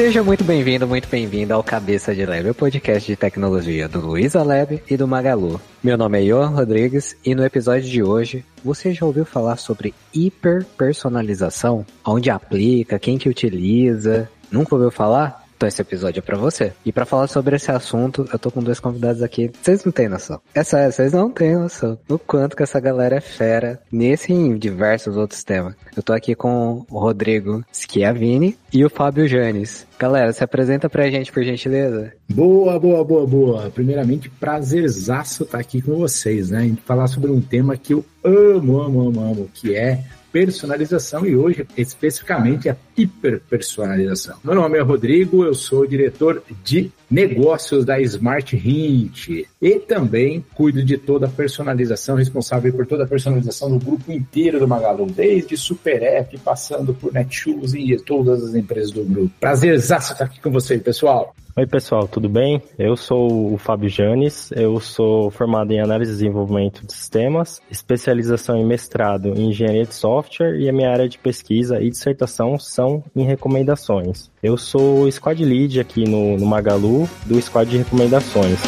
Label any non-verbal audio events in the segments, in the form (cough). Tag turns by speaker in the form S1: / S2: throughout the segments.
S1: Seja muito bem-vindo, muito bem-vindo ao Cabeça de Lab, o podcast de tecnologia do Luiza Lab e do Magalu. Meu nome é Johan Rodrigues e no episódio de hoje você já ouviu falar sobre hiperpersonalização? Onde aplica, quem que utiliza? Nunca ouviu falar? Então esse episódio é pra você. E para falar sobre esse assunto, eu tô com dois convidados aqui. Vocês não têm noção. É vocês não têm noção do quanto que essa galera é fera nesse e em diversos outros temas. Eu tô aqui com o Rodrigo Schiavini e o Fábio Janes. Galera, se apresenta pra gente, por gentileza.
S2: Boa, boa, boa, boa. Primeiramente, prazerzaço estar aqui com vocês, né? E falar sobre um tema que eu amo, amo, amo, amo, que é personalização e hoje especificamente a hiperpersonalização. Meu nome é Rodrigo, eu sou diretor de negócios da Smart Hint e também cuido de toda a personalização, responsável por toda a personalização do grupo inteiro do Magalu, desde Super App, passando por Netshoes e todas as empresas do grupo. Prazer estar aqui com vocês, pessoal.
S3: Oi pessoal, tudo bem? Eu sou o Fábio Janes, eu sou formado em análise e desenvolvimento de sistemas, especialização em mestrado em engenharia de software e a minha área de pesquisa e dissertação são em recomendações. Eu sou squad lead aqui no, no Magalu do squad de recomendações.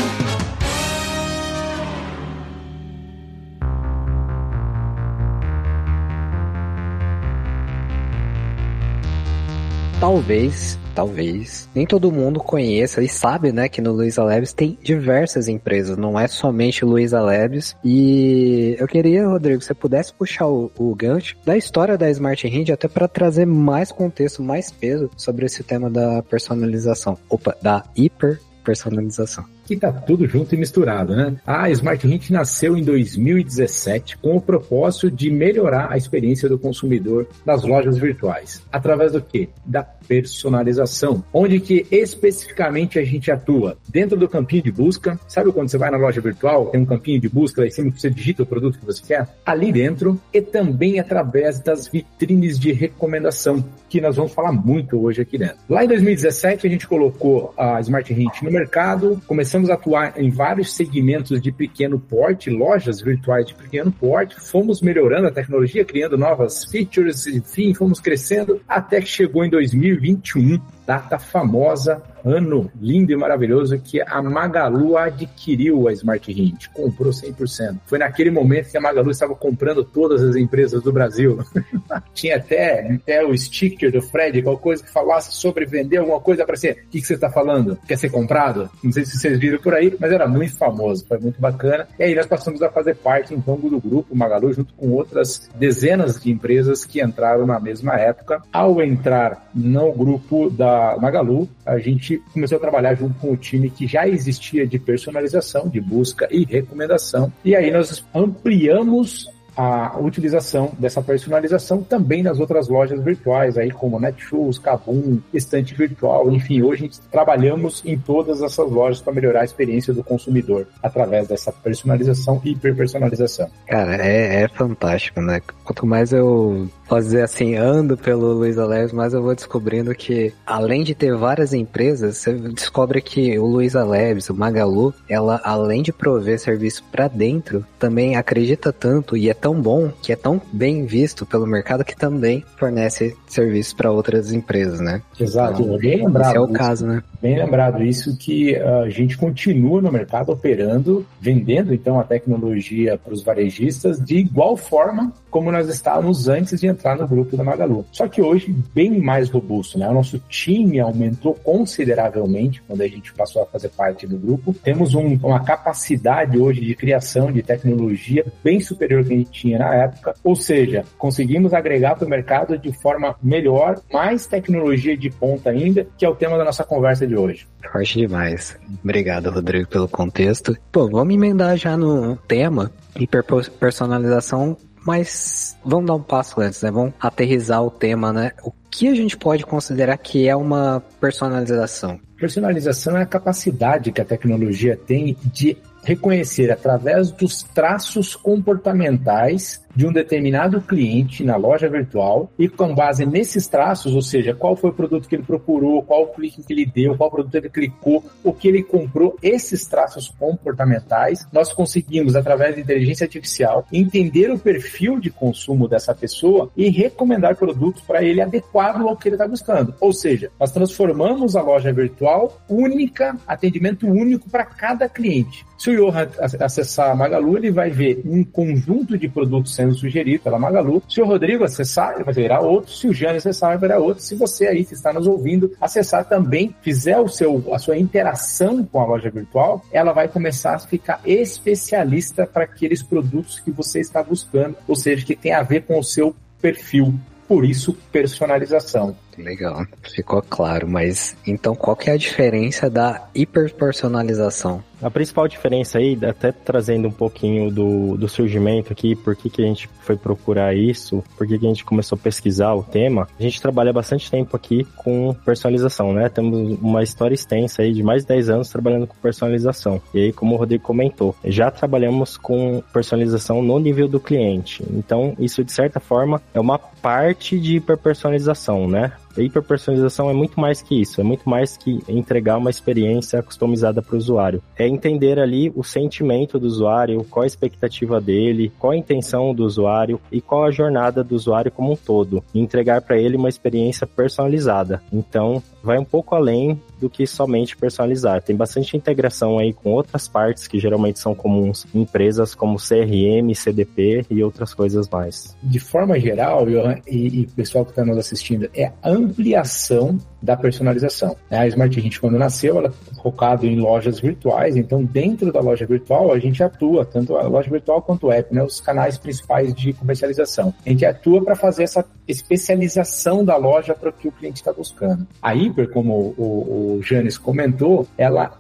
S1: Talvez talvez. Nem todo mundo conheça e sabe, né, que no Luiza Labs tem diversas empresas, não é somente Luiza Labs. E eu queria, Rodrigo, que você pudesse puxar o, o gancho da história da Smart Hand até para trazer mais contexto, mais peso sobre esse tema da personalização. Opa, da hiper personalização
S2: que tá tudo junto e misturado, né? A Smart Hint nasceu em 2017 com o propósito de melhorar a experiência do consumidor nas lojas virtuais. Através do quê? Da personalização, onde que especificamente a gente atua dentro do campinho de busca. Sabe quando você vai na loja virtual, tem um campinho de busca lá em cima que você digita o produto que você quer? Ali dentro e também através das vitrines de recomendação, que nós vamos falar muito hoje aqui dentro. Lá em 2017 a gente colocou a Smart Hint no mercado, começou começamos a atuar em vários segmentos de pequeno porte, lojas virtuais de pequeno porte, fomos melhorando a tecnologia, criando novas features, enfim, fomos crescendo até que chegou em 2021 data famosa, ano lindo e maravilhoso que a Magalu adquiriu a Smart Hint, comprou 100%. Foi naquele momento que a Magalu estava comprando todas as empresas do Brasil. (laughs) Tinha até, até o sticker do Fred, qualquer coisa que falasse sobre vender alguma coisa para ser. O que, que você está falando? Quer ser comprado? Não sei se vocês viram por aí, mas era muito famoso, foi muito bacana. E aí nós passamos a fazer parte então do grupo Magalu junto com outras dezenas de empresas que entraram na mesma época. Ao entrar no grupo da Magalu, a gente começou a trabalhar junto com o time que já existia de personalização, de busca e recomendação. E aí nós ampliamos a utilização dessa personalização também nas outras lojas virtuais, aí como Netshoes, Kabum, Estante Virtual, enfim, hoje trabalhamos em todas essas lojas para melhorar a experiência do consumidor através dessa personalização e hiperpersonalização.
S1: Cara, é, é fantástico, né? Quanto mais eu fazer assim, ando pelo Luiz Aleves, mas eu vou descobrindo que, além de ter várias empresas, você descobre que o Luiz Aleves, o Magalu, ela, além de prover serviço para dentro, também acredita tanto e é tão bom, que é tão bem visto pelo mercado, que também fornece serviço para outras empresas, né?
S2: Exato, então, bem lembrado. Esse
S1: é o isso. caso, né?
S2: Bem lembrado isso que a gente continua no mercado operando, vendendo então a tecnologia para os varejistas de igual forma como nós estávamos antes de entrar no grupo da Magalu. Só que hoje, bem mais robusto, né? O nosso time aumentou consideravelmente quando a gente passou a fazer parte do grupo. Temos um, uma capacidade hoje de criação de tecnologia bem superior que a gente tinha na época. Ou seja, conseguimos agregar para o mercado de forma melhor, mais tecnologia de ponta ainda, que é o tema da nossa conversa de hoje.
S1: Forte demais. Obrigado, Rodrigo, pelo contexto. Bom, vamos emendar já no tema hiperpersonalização mas vamos dar um passo antes, né? Vamos aterrizar o tema, né? O que a gente pode considerar que é uma personalização?
S2: Personalização é a capacidade que a tecnologia tem de reconhecer através dos traços comportamentais de um determinado cliente na loja virtual e com base nesses traços, ou seja, qual foi o produto que ele procurou, qual o clique que ele deu, qual produto ele clicou, o que ele comprou, esses traços comportamentais, nós conseguimos, através da inteligência artificial, entender o perfil de consumo dessa pessoa e recomendar produtos para ele adequado ao que ele está buscando. Ou seja, nós transformamos a loja virtual única, atendimento único para cada cliente. Se o Johan acessar a Magalu, ele vai ver um conjunto de produtos sendo sugerido pela Magalu. Se o Rodrigo acessar, ele vai virar outro. Se o Jânio acessar, vai virar outro. Se você aí que está nos ouvindo acessar também, fizer o seu, a sua interação com a loja virtual, ela vai começar a ficar especialista para aqueles produtos que você está buscando, ou seja, que tem a ver com o seu perfil. Por isso, personalização.
S1: Legal, ficou claro, mas então qual que é a diferença da hiperpersonalização?
S3: A principal diferença aí, até trazendo um pouquinho do, do surgimento aqui, por que, que a gente foi procurar isso, por que, que a gente começou a pesquisar o tema, a gente trabalha bastante tempo aqui com personalização, né? Temos uma história extensa aí de mais de 10 anos trabalhando com personalização. E aí, como o Rodrigo comentou, já trabalhamos com personalização no nível do cliente. Então, isso de certa forma é uma parte de hiperpersonalização, né? A hiperpersonalização é muito mais que isso, é muito mais que entregar uma experiência customizada para o usuário. É entender ali o sentimento do usuário, qual a expectativa dele, qual a intenção do usuário e qual a jornada do usuário como um todo. E entregar para ele uma experiência personalizada. Então, vai um pouco além do que somente personalizar. Tem bastante integração aí com outras partes que geralmente são comuns em empresas como CRM, CDP e outras coisas mais.
S2: De forma geral, Johan, e, e pessoal que está nos assistindo, é ampliação da personalização. A Smart Hint, quando nasceu, ela é focada em lojas virtuais, então dentro da loja virtual a gente atua, tanto a loja virtual quanto o app, né, os canais principais de comercialização. A gente atua para fazer essa especialização da loja para o que o cliente está buscando. A Hyper, como o, o Janis comentou, ela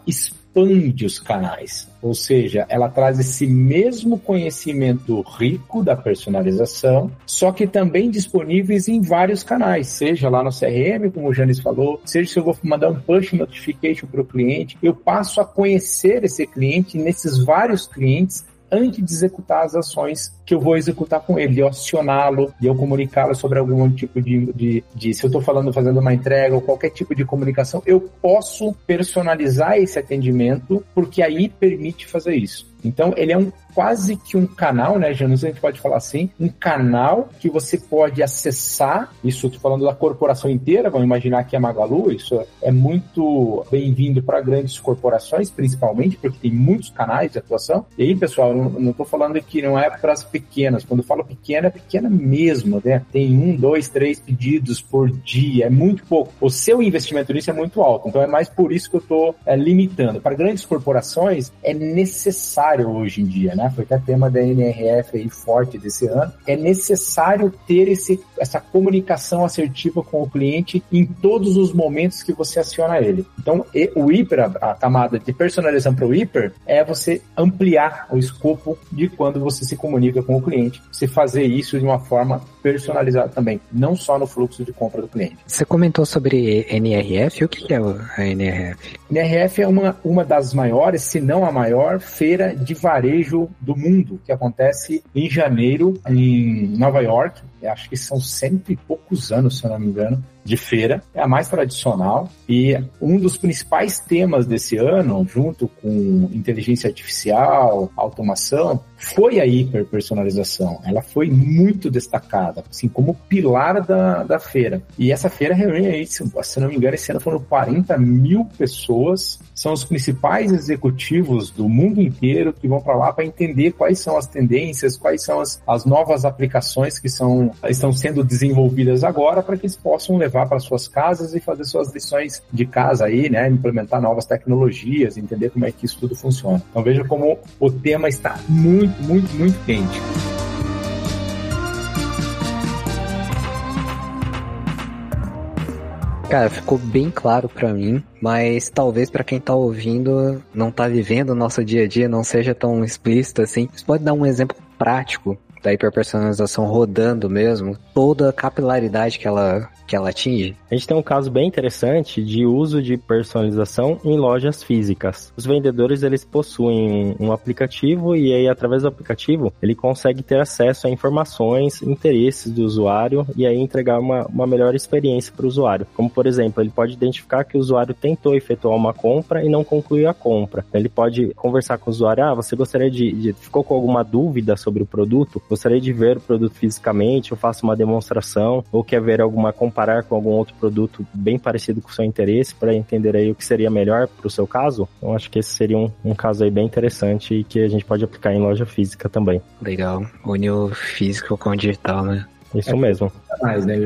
S2: os canais. Ou seja, ela traz esse mesmo conhecimento rico da personalização, só que também disponíveis em vários canais, seja lá no CRM, como o Janis falou, seja se eu vou mandar um push notification para o cliente, eu passo a conhecer esse cliente nesses vários clientes antes de executar as ações que eu vou executar com ele, de acioná-lo, de eu comunicá-lo sobre algum tipo de, de, de se eu estou falando, fazendo uma entrega ou qualquer tipo de comunicação, eu posso personalizar esse atendimento, porque aí permite fazer isso. Então, ele é um quase que um canal, né, Janus? A gente pode falar assim, um canal que você pode acessar. Isso, estou falando da corporação inteira, vamos imaginar que é Magalu. Isso é muito bem-vindo para grandes corporações, principalmente, porque tem muitos canais de atuação. E aí, pessoal, não estou falando que não é para as pequenas. Quando eu falo pequena, é pequena mesmo, né? Tem um, dois, três pedidos por dia, é muito pouco. O seu investimento nisso é muito alto. Então, é mais por isso que eu estou é, limitando. Para grandes corporações, é necessário hoje em dia, né? Né? Foi até tema da NRF aí forte desse ano. É necessário ter esse, essa comunicação assertiva com o cliente em todos os momentos que você aciona ele. Então, o hiper, a camada de personalização para o hiper, é você ampliar o escopo de quando você se comunica com o cliente. Você fazer isso de uma forma personalizada também, não só no fluxo de compra do cliente.
S1: Você comentou sobre NRF. O que é a NRF?
S2: NRF é uma, uma das maiores, se não a maior, feira de varejo do mundo, que acontece em janeiro em Nova York. Acho que são cento e poucos anos, se eu não me engano de feira, é a mais tradicional e um dos principais temas desse ano, junto com inteligência artificial, automação, foi a hiperpersonalização. Ela foi muito destacada, assim, como pilar da, da feira. E essa feira reúne aí, se, se não me engano, esse ano foram 40 mil pessoas, são os principais executivos do mundo inteiro que vão para lá para entender quais são as tendências, quais são as, as novas aplicações que são, estão sendo desenvolvidas agora para que eles possam levar levar para suas casas e fazer suas lições de casa aí, né? Implementar novas tecnologias, entender como é que isso tudo funciona. Então veja como o tema está muito, muito, muito quente.
S1: Cara, ficou bem claro para mim, mas talvez para quem tá ouvindo, não tá vivendo o nosso dia a dia, não seja tão explícito assim. Você pode dar um exemplo prático da hiperpersonalização rodando mesmo, toda a capilaridade que ela que ela atinge?
S3: A gente tem um caso bem interessante de uso de personalização em lojas físicas. Os vendedores eles possuem um aplicativo e aí através do aplicativo ele consegue ter acesso a informações, interesses do usuário e aí entregar uma, uma melhor experiência para o usuário. Como por exemplo, ele pode identificar que o usuário tentou efetuar uma compra e não concluiu a compra. Ele pode conversar com o usuário, ah, você gostaria de, de ficou com alguma dúvida sobre o produto? Gostaria de ver o produto fisicamente? Eu faço uma demonstração ou quer ver alguma comparação comparar com algum outro produto bem parecido com o seu interesse para entender aí o que seria melhor para o seu caso. Então acho que esse seria um, um caso aí bem interessante e que a gente pode aplicar em loja física também.
S1: Legal. Une o físico com o digital, né?
S3: Isso é, mesmo.
S2: Mais, né,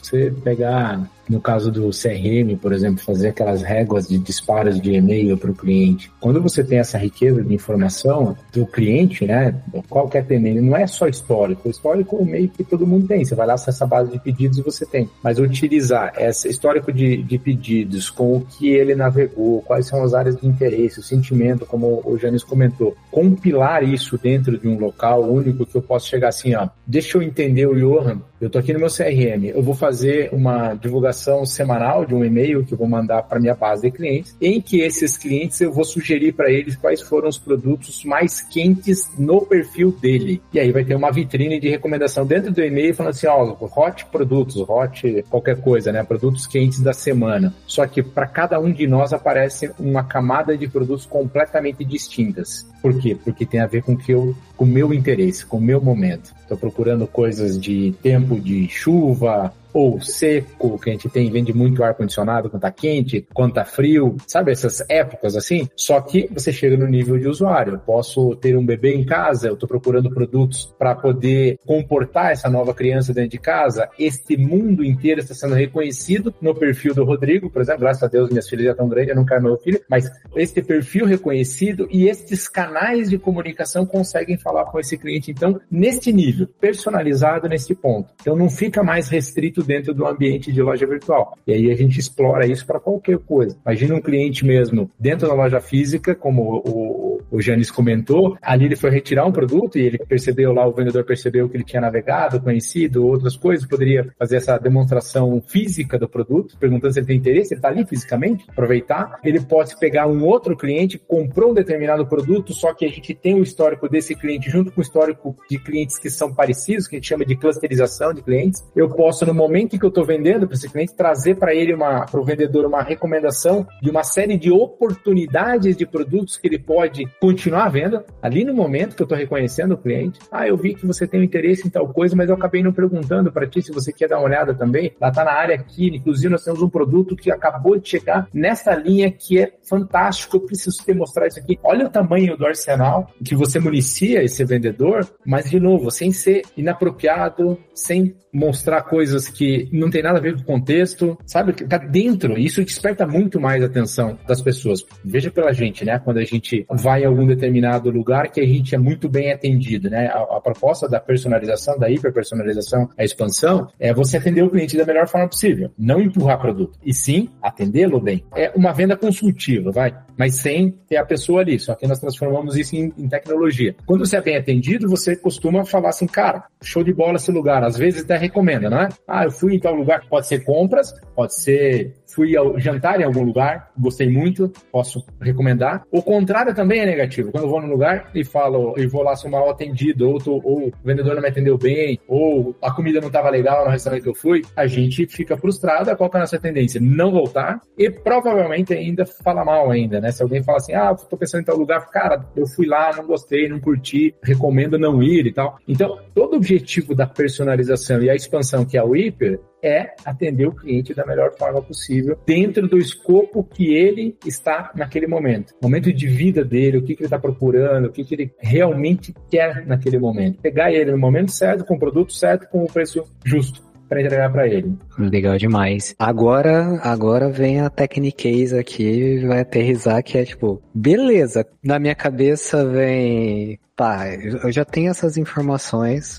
S2: Você pegar no caso do CRM, por exemplo, fazer aquelas réguas de disparos de e-mail para o cliente. Quando você tem essa riqueza de informação do cliente, né, qualquer e-mail, não é só histórico. O histórico é meio que todo mundo tem. Você vai lá, acessa a base de pedidos e você tem. Mas utilizar esse histórico de, de pedidos com o que ele navegou, quais são as áreas de interesse, o sentimento, como o Janis comentou, compilar isso dentro de um local único que eu posso chegar assim, ó, deixa eu entender o Johan, eu tô aqui no meu CRM, eu vou fazer uma divulgação semanal de um e-mail que eu vou mandar para minha base de clientes, em que esses clientes eu vou sugerir para eles quais foram os produtos mais quentes no perfil dele. E aí vai ter uma vitrine de recomendação dentro do e-mail falando assim, ó, hot produtos, hot qualquer coisa, né? Produtos quentes da semana. Só que para cada um de nós aparece uma camada de produtos completamente distintas. Por quê? Porque tem a ver com que eu, com o meu interesse, com o meu momento. Estou procurando coisas de tempo de chuva, ou seco, que a gente tem, vende muito ar-condicionado quando tá quente, quando tá frio, sabe essas épocas assim? Só que você chega no nível de usuário. Eu posso ter um bebê em casa, eu tô procurando produtos para poder comportar essa nova criança dentro de casa. Este mundo inteiro está sendo reconhecido no perfil do Rodrigo, por exemplo, graças a Deus minhas filhas já estão grandes, eu não quero meu filho, mas este perfil reconhecido e estes canais de comunicação conseguem falar com esse cliente. Então, neste nível, personalizado nesse ponto. Então, não fica mais restrito dentro do ambiente de loja virtual. E aí a gente explora isso para qualquer coisa. Imagina um cliente mesmo dentro da loja física, como o, o Janis comentou, ali ele foi retirar um produto e ele percebeu lá, o vendedor percebeu que ele tinha navegado, conhecido, outras coisas, poderia fazer essa demonstração física do produto, perguntando se ele tem interesse, ele está ali fisicamente, aproveitar. Ele pode pegar um outro cliente, comprou um determinado produto, só que a gente tem o histórico desse cliente junto com o histórico de clientes que são parecidos, que a gente chama de clusterização de clientes. Eu posso, no momento momento que eu estou vendendo para esse cliente, trazer para ele uma, para o vendedor uma recomendação de uma série de oportunidades de produtos que ele pode continuar vendo ali no momento que eu estou reconhecendo o cliente. Ah, eu vi que você tem um interesse em tal coisa, mas eu acabei não perguntando para ti se você quer dar uma olhada também. Lá está na área aqui, inclusive nós temos um produto que acabou de chegar nessa linha que é fantástico. Eu preciso te mostrar isso aqui. Olha o tamanho do arsenal que você municia esse vendedor, mas de novo, sem ser inapropriado, sem mostrar coisas que que não tem nada a ver com o contexto, sabe? Tá dentro. Isso desperta muito mais a atenção das pessoas. Veja pela gente, né? Quando a gente vai em algum determinado lugar que a gente é muito bem atendido, né? A, a proposta da personalização, da hiperpersonalização, a expansão, é você atender o cliente da melhor forma possível. Não empurrar produto. E sim, atendê-lo bem. É uma venda consultiva, vai mas sem ter a pessoa ali. Só que nós transformamos isso em, em, tecnologia. Quando você é bem atendido, você costuma falar assim, cara, show de bola esse lugar. Às vezes até recomenda, não é? Ah, eu fui em tal lugar. Pode ser compras, pode ser fui ao jantar em algum lugar, gostei muito, posso recomendar. O contrário também é negativo. Quando eu vou num lugar e falo, e vou lá ser mal atendido, ou, tô, ou o vendedor não me atendeu bem, ou a comida não estava legal no restaurante que eu fui, a gente fica frustrado. Qual que é a nossa tendência? Não voltar e provavelmente ainda falar mal ainda, né? Se alguém fala assim, ah, tô pensando em tal lugar, cara, eu fui lá, não gostei, não curti, recomendo não ir e tal. Então, todo o objetivo da personalização e a expansão que é o hiper é atender o cliente da melhor forma possível, dentro do escopo que ele está naquele momento. Momento de vida dele, o que, que ele está procurando, o que, que ele realmente quer naquele momento. Pegar ele no momento certo, com o produto certo, com o preço justo para entregar para ele.
S1: Legal demais. Agora, agora vem a Techniquez aqui, vai aterrizar que é tipo, beleza. Na minha cabeça vem, tá, eu já tenho essas informações,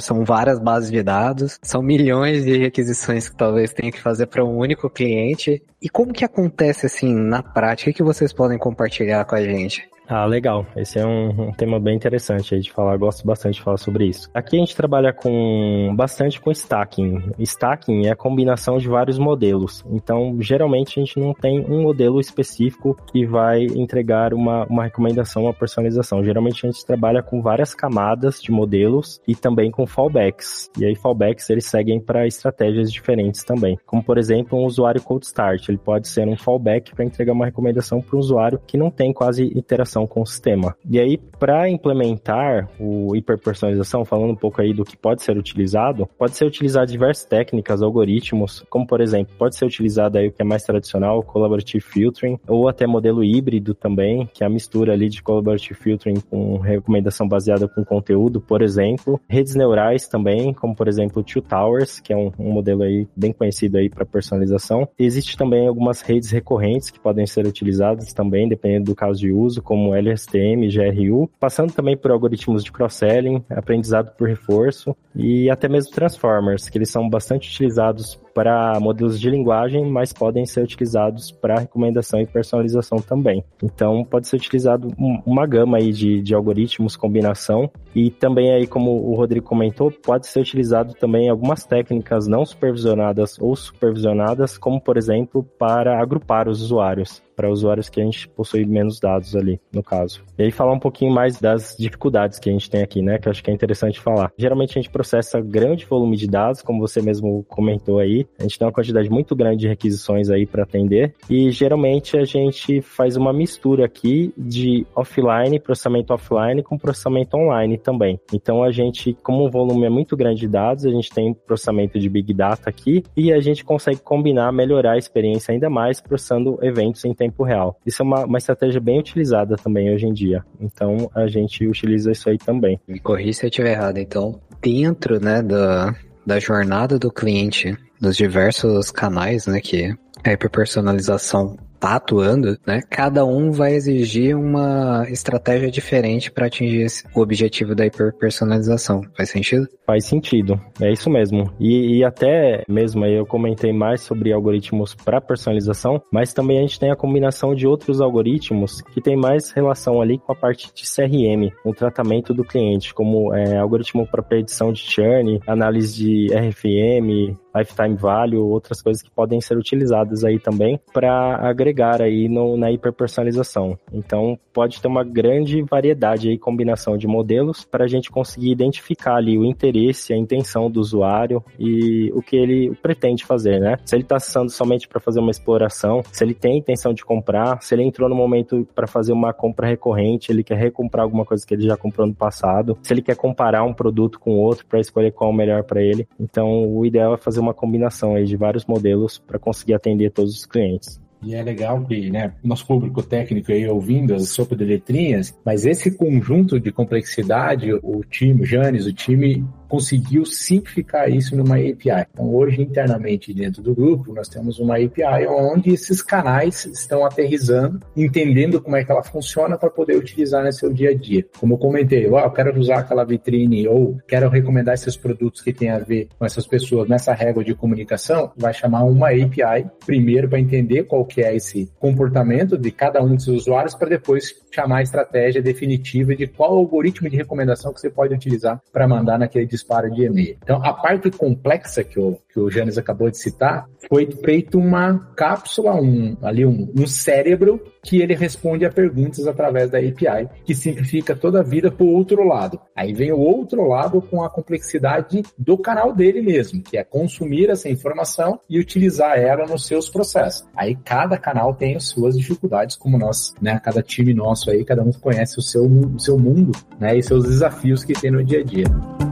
S1: são várias bases de dados, são milhões de requisições que talvez tenha que fazer para um único cliente. E como que acontece assim na prática? O que vocês podem compartilhar com a gente?
S3: Ah, legal. Esse é um, um tema bem interessante aí de falar. Gosto bastante de falar sobre isso. Aqui a gente trabalha com bastante com stacking. Stacking é a combinação de vários modelos. Então, geralmente a gente não tem um modelo específico que vai entregar uma, uma recomendação, uma personalização. Geralmente a gente trabalha com várias camadas de modelos e também com fallbacks. E aí fallbacks eles seguem para estratégias diferentes também. Como por exemplo, um usuário cold start, ele pode ser um fallback para entregar uma recomendação para um usuário que não tem quase interação com o sistema. E aí para implementar o hiperpersonalização, falando um pouco aí do que pode ser utilizado, pode ser utilizado diversas técnicas, algoritmos, como por exemplo, pode ser utilizado aí o que é mais tradicional, o collaborative filtering, ou até modelo híbrido também, que é a mistura ali de collaborative filtering com recomendação baseada com conteúdo, por exemplo. Redes neurais também, como por exemplo Two Towers, que é um, um modelo aí bem conhecido aí para personalização. Existe também algumas redes recorrentes que podem ser utilizadas também, dependendo do caso de uso, como LSTM, GRU, passando também por algoritmos de cross-selling, aprendizado por reforço e até mesmo transformers, que eles são bastante utilizados para modelos de linguagem, mas podem ser utilizados para recomendação e personalização também. Então, pode ser utilizado uma gama aí de, de algoritmos, combinação, e também aí, como o Rodrigo comentou, pode ser utilizado também algumas técnicas não supervisionadas ou supervisionadas, como por exemplo, para agrupar os usuários para usuários que a gente possui menos dados ali, no caso. E aí falar um pouquinho mais das dificuldades que a gente tem aqui, né, que eu acho que é interessante falar. Geralmente a gente processa grande volume de dados, como você mesmo comentou aí, a gente tem uma quantidade muito grande de requisições aí para atender e geralmente a gente faz uma mistura aqui de offline, processamento offline com processamento online também. Então a gente, como o volume é muito grande de dados, a gente tem processamento de big data aqui e a gente consegue combinar, melhorar a experiência ainda mais processando eventos em tempo real. Isso é uma, uma estratégia bem utilizada também hoje em dia. Então a gente utiliza isso aí também.
S1: Me corri se eu estiver errado. Então, dentro né, da, da jornada do cliente, dos diversos canais, né, que a hiperpersonalização tá atuando, né? Cada um vai exigir uma estratégia diferente para atingir o objetivo da hiperpersonalização. Faz sentido?
S3: Faz sentido, é isso mesmo. E, e até mesmo aí eu comentei mais sobre algoritmos para personalização, mas também a gente tem a combinação de outros algoritmos que tem mais relação ali com a parte de CRM, o tratamento do cliente, como é, algoritmo para predição de churn, análise de RFM, lifetime value, outras coisas que podem ser utilizadas aí também para agregar aí no, na hiperpersonalização. Então pode ter uma grande variedade aí, combinação de modelos para a gente conseguir identificar ali o interesse, a intenção do usuário e o que ele pretende fazer, né? Se ele está acessando somente para fazer uma exploração, se ele tem intenção de comprar, se ele entrou no momento para fazer uma compra recorrente, ele quer recomprar alguma coisa que ele já comprou no passado, se ele quer comparar um produto com outro para escolher qual é o melhor para ele. Então o ideal é fazer fazer uma combinação aí de vários modelos para conseguir atender todos os clientes.
S2: E é legal que, né, nosso público técnico aí ouvindo as sopa de letrinhas, mas esse conjunto de complexidade, o time, o Janes, o time conseguiu simplificar isso numa API. Então, hoje, internamente dentro do grupo, nós temos uma API onde esses canais estão aterrizando, entendendo como é que ela funciona para poder utilizar no seu dia a dia. Como eu comentei, oh, eu quero usar aquela vitrine ou quero recomendar esses produtos que têm a ver com essas pessoas nessa régua de comunicação, vai chamar uma API primeiro para entender qual que é esse comportamento de cada um dos usuários para depois chamar a estratégia definitiva de qual algoritmo de recomendação que você pode utilizar para mandar naquele disparo de e-mail. Então, a parte complexa que o, que o Janes acabou de citar foi feito uma cápsula, um, ali um, um cérebro que ele responde a perguntas através da API, que simplifica toda a vida para o outro lado. Aí vem o outro lado com a complexidade do canal dele mesmo, que é consumir essa informação e utilizar ela nos seus processos. Aí cada canal tem as suas dificuldades, como nós, né? Cada time nosso aí, cada um conhece o seu, o seu mundo, né? E seus desafios que tem no dia a dia.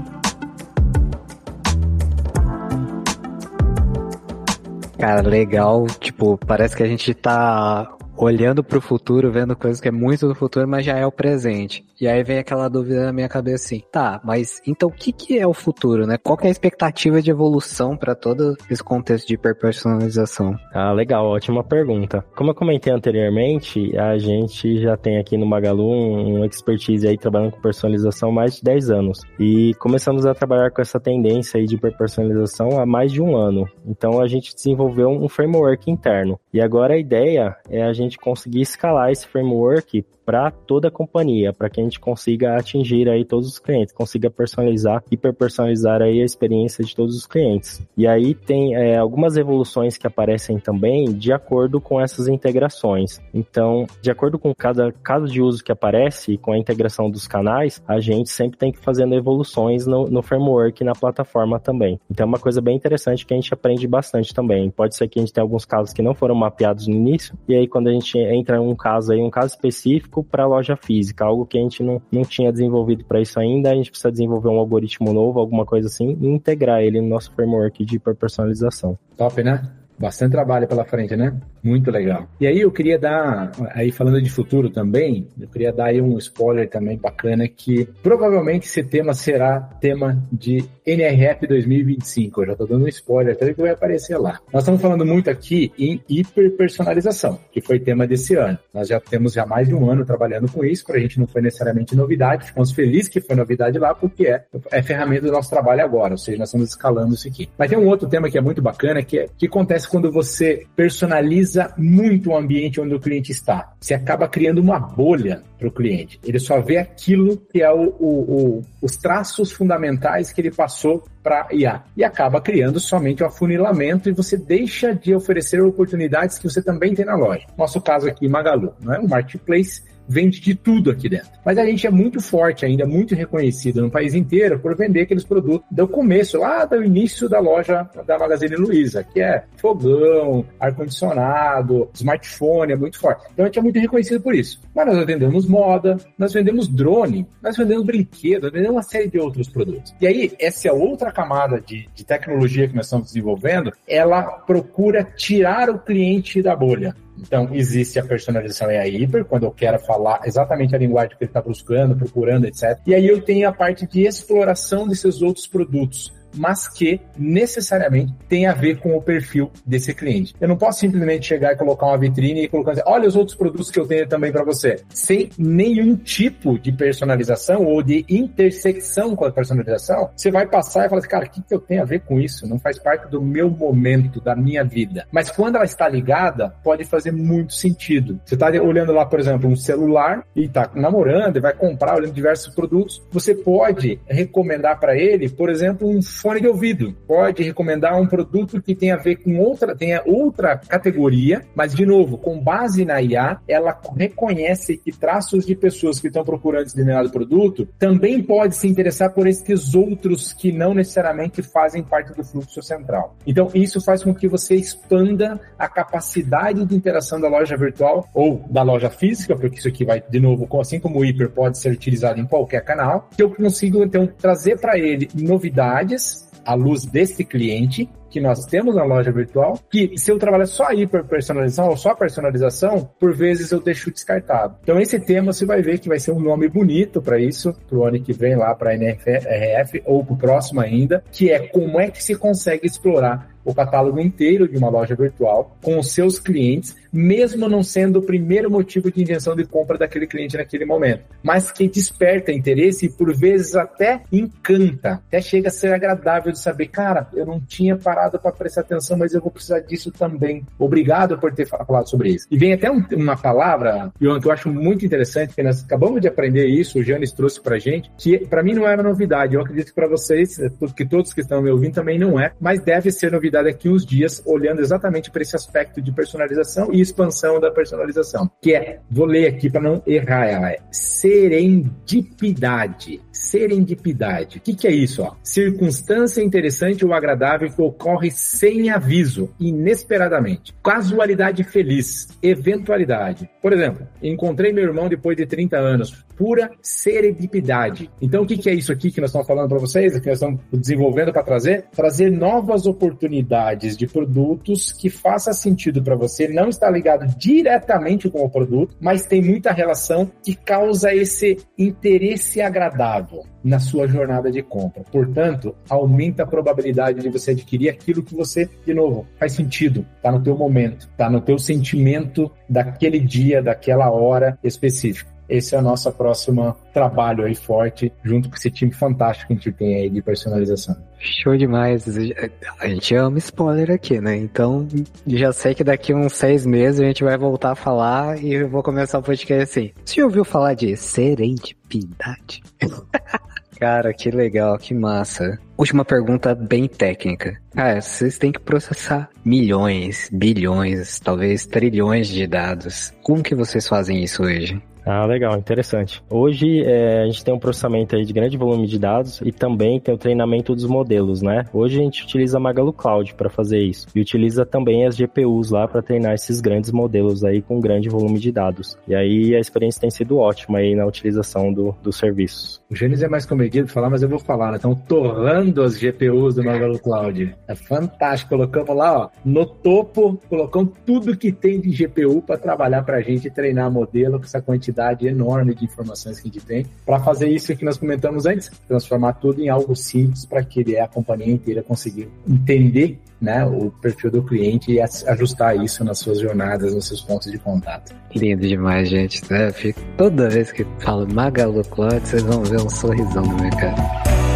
S1: Cara, legal. Tipo, parece que a gente tá olhando para o futuro, vendo coisas que é muito do futuro, mas já é o presente. E aí vem aquela dúvida na minha cabeça assim, tá, mas então o que, que é o futuro, né? Qual é a expectativa de evolução para todo esse contexto de hiperpersonalização?
S3: Ah, legal, ótima pergunta. Como eu comentei anteriormente, a gente já tem aqui no Magalu um, um expertise aí trabalhando com personalização há mais de 10 anos. E começamos a trabalhar com essa tendência aí de hiperpersonalização há mais de um ano. Então a gente desenvolveu um framework interno. E agora a ideia é a gente gente conseguir escalar esse framework para toda a companhia, para que a gente consiga atingir aí todos os clientes, consiga personalizar, hiperpersonalizar aí a experiência de todos os clientes. E aí tem é, algumas evoluções que aparecem também de acordo com essas integrações. Então, de acordo com cada caso de uso que aparece e com a integração dos canais, a gente sempre tem que fazendo evoluções no, no framework e na plataforma também. Então, é uma coisa bem interessante que a gente aprende bastante também. Pode ser que a gente tenha alguns casos que não foram mapeados no início, e aí quando a gente entra em um caso aí, um caso específico, específico para loja física, algo que a gente não, não tinha desenvolvido para isso ainda, a gente precisa desenvolver um algoritmo novo, alguma coisa assim, e integrar ele no nosso framework de hiperpersonalização.
S2: Top, né? Bastante trabalho pela frente, né? Muito legal. E aí eu queria dar, aí falando de futuro também, eu queria dar aí um spoiler também bacana que provavelmente esse tema será tema de NRF 2025. Eu já tô dando um spoiler, até que vai aparecer lá. Nós estamos falando muito aqui em hiperpersonalização, que foi tema desse ano. Nós já temos já mais de um ano trabalhando com isso, para a gente não foi necessariamente novidade, ficamos felizes que foi novidade lá, porque é, é ferramenta do nosso trabalho agora, ou seja, nós estamos escalando isso aqui. Mas tem um outro tema que é muito bacana, que, é, que acontece quando você personaliza muito o ambiente onde o cliente está. Você acaba criando uma bolha para o cliente. Ele só vê aquilo que é o, o, o, os traços fundamentais que ele passou para IA. E acaba criando somente o afunilamento e você deixa de oferecer oportunidades que você também tem na loja. Nosso caso aqui, Magalu, não é um marketplace vende de tudo aqui dentro. Mas a gente é muito forte ainda, muito reconhecido no país inteiro por vender aqueles produtos do começo, lá do início da loja da Magazine Luiza, que é fogão, ar-condicionado, smartphone, é muito forte. Então a gente é muito reconhecido por isso. Mas nós vendemos moda, nós vendemos drone, nós vendemos brinquedos, nós vendemos uma série de outros produtos. E aí, essa é outra camada de, de tecnologia que nós estamos desenvolvendo, ela procura tirar o cliente da bolha. Então, existe a personalização e a hiper, quando eu quero falar exatamente a linguagem que ele está buscando, procurando, etc. E aí eu tenho a parte de exploração desses outros produtos mas que necessariamente tem a ver com o perfil desse cliente. Eu não posso simplesmente chegar e colocar uma vitrine e colocar olha os outros produtos que eu tenho também para você, sem nenhum tipo de personalização ou de intersecção com a personalização, você vai passar e falar assim, cara, o que, que eu tenho a ver com isso? Não faz parte do meu momento, da minha vida. Mas quando ela está ligada, pode fazer muito sentido. Você está olhando lá, por exemplo, um celular e está namorando e vai comprar, olhando diversos produtos, você pode recomendar para ele, por exemplo, um fone de ouvido. Pode recomendar um produto que tenha a ver com outra, tenha outra categoria, mas de novo, com base na IA, ela reconhece que traços de pessoas que estão procurando determinado produto também pode se interessar por esses outros que não necessariamente fazem parte do fluxo central. Então, isso faz com que você expanda a capacidade de interação da loja virtual ou da loja física, porque isso aqui vai, de novo, assim como o hiper pode ser utilizado em qualquer canal, que eu consigo, então, trazer para ele novidades à luz desse cliente que nós temos na loja virtual, que se eu trabalhar só hiperpersonalização ou só personalização, por vezes eu deixo descartado. Então esse tema você vai ver que vai ser um nome bonito para isso, pro ano que vem lá para NRF ou pro próximo ainda, que é como é que se consegue explorar o catálogo inteiro de uma loja virtual com os seus clientes, mesmo não sendo o primeiro motivo de intenção de compra daquele cliente naquele momento, mas que desperta interesse e por vezes até encanta, até chega a ser agradável de saber, cara, eu não tinha parado para prestar atenção, mas eu vou precisar disso também. Obrigado por ter falado sobre isso. E vem até um, uma palavra, João, que eu acho muito interessante, que nós acabamos de aprender isso, o Janis trouxe pra gente, que para mim não era novidade, eu acredito que para vocês, que todos que estão me ouvindo também não é, mas deve ser novidade daqui uns dias, olhando exatamente para esse aspecto de personalização e expansão da personalização, que é, vou ler aqui para não errar ela, é serendipidade. Serendipidade. O que, que é isso? Ó? Circunstância interessante ou agradável que ocorre sem aviso, inesperadamente. Casualidade feliz, eventualidade. Por exemplo, encontrei meu irmão depois de 30 anos. Pura serendipidade. Então, o que, que é isso aqui que nós estamos falando para vocês, que nós estamos desenvolvendo para trazer? Trazer novas oportunidades de produtos que faça sentido para você, não está ligado diretamente com o produto, mas tem muita relação que causa esse interesse agradável na sua jornada de compra. Portanto, aumenta a probabilidade de você adquirir aquilo que você, de novo, faz sentido, está no teu momento, está no teu sentimento daquele dia, daquela hora específica. Esse é o nosso próximo trabalho aí forte, junto com esse time fantástico que a gente tem aí de personalização.
S1: Show demais. A gente ama spoiler aqui, né? Então, já sei que daqui uns seis meses a gente vai voltar a falar e eu vou começar o podcast assim. Você ouviu falar de serendipidade? (laughs) Cara, que legal, que massa. Última pergunta bem técnica. Cara, vocês têm que processar milhões, bilhões, talvez trilhões de dados. Como que vocês fazem isso hoje?
S3: Ah, legal, interessante. Hoje é, a gente tem um processamento aí de grande volume de dados e também tem o treinamento dos modelos, né? Hoje a gente utiliza Magalu Cloud para fazer isso e utiliza também as GPUs lá para treinar esses grandes modelos aí com grande volume de dados. E aí a experiência tem sido ótima aí na utilização do, dos serviços.
S2: O Gênesis é mais comedido de falar, mas eu vou falar, né? Estão torrando as GPUs do Magalu Cloud. É fantástico. Colocamos lá, ó, no topo, colocamos tudo que tem de GPU para trabalhar para a gente treinar modelo com essa quantidade quantidade enorme de informações que a gente tem para fazer isso que nós comentamos antes, transformar tudo em algo simples para que a companhia inteira conseguir entender né, o perfil do cliente e ajustar isso nas suas jornadas, nos seus pontos de contato.
S1: Lindo demais, gente. É, toda vez que falo Magalu Cloud, vocês vão ver um sorrisão no meu cara.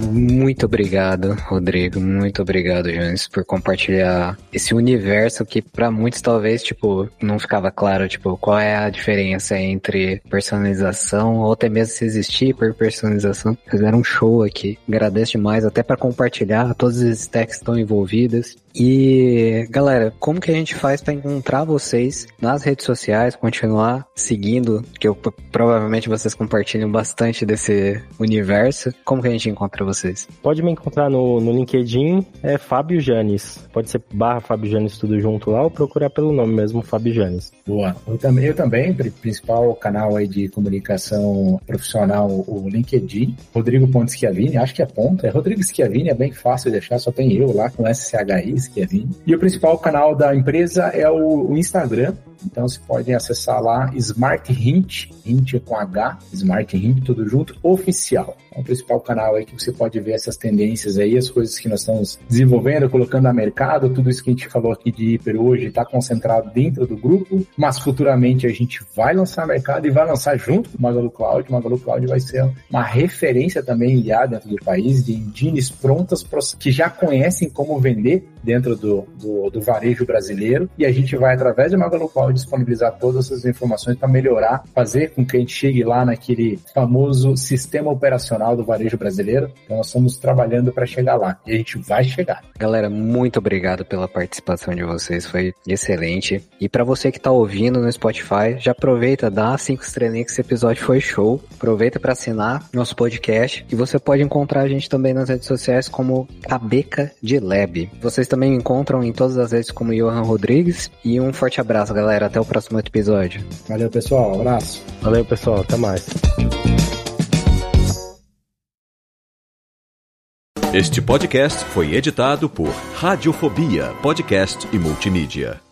S1: Muito obrigado, Rodrigo. Muito obrigado, Jones, por compartilhar esse universo que para muitos talvez, tipo, não ficava claro, tipo, qual é a diferença entre personalização ou até mesmo se existir por personalização. Fizeram um show aqui. Agradeço demais até para compartilhar todos os stacks que estão envolvidos. E galera, como que a gente faz para encontrar vocês nas redes sociais, continuar seguindo, que eu, provavelmente vocês compartilham bastante desse universo. Como que a gente encontra vocês?
S3: Pode me encontrar no, no LinkedIn, é Fábio Janes. Pode ser barra Fábio Janes tudo junto lá ou procurar pelo nome mesmo, Fábio Janes.
S2: Boa. Eu também, eu também, principal canal aí de comunicação profissional, o LinkedIn. Rodrigo Pontes Schiavini, acho que é ponto. É Rodrigo Schiavini, é bem fácil de achar, só tem eu lá com SCHI Kevin. E o principal canal da empresa é o, o Instagram, então você pode acessar lá Smart Hint, Hint com H, Smart Hint tudo junto, oficial. É o principal canal aí que você pode ver essas tendências aí, as coisas que nós estamos desenvolvendo, colocando a mercado, tudo isso que a gente falou aqui de hiper hoje está concentrado dentro do grupo, mas futuramente a gente vai lançar mercado e vai lançar junto com o Magalu Cloud. O Magalu Cloud vai ser uma referência também IA dentro do país de engines prontas que já conhecem como vender dentro do, do, do varejo brasileiro e a gente vai através do Magalu Cloud disponibilizar todas essas informações para melhorar, fazer com que a gente chegue lá naquele famoso sistema operacional do varejo brasileiro. Então nós estamos trabalhando para chegar lá e a gente vai chegar.
S1: Galera, muito obrigado pela participação de vocês, foi excelente. E para você que está ouvindo no Spotify, já aproveita, dá cinco estrelinhas que esse episódio foi show. Aproveita para assinar nosso podcast e você pode encontrar a gente também nas redes sociais como Cabeca de Lab. Vocês também me encontram em todas as redes como Johan Rodrigues e um forte abraço, galera. Até o próximo episódio.
S2: Valeu, pessoal. Abraço.
S3: Valeu, pessoal. Até mais.
S4: Este podcast foi editado por Radiofobia, podcast e multimídia.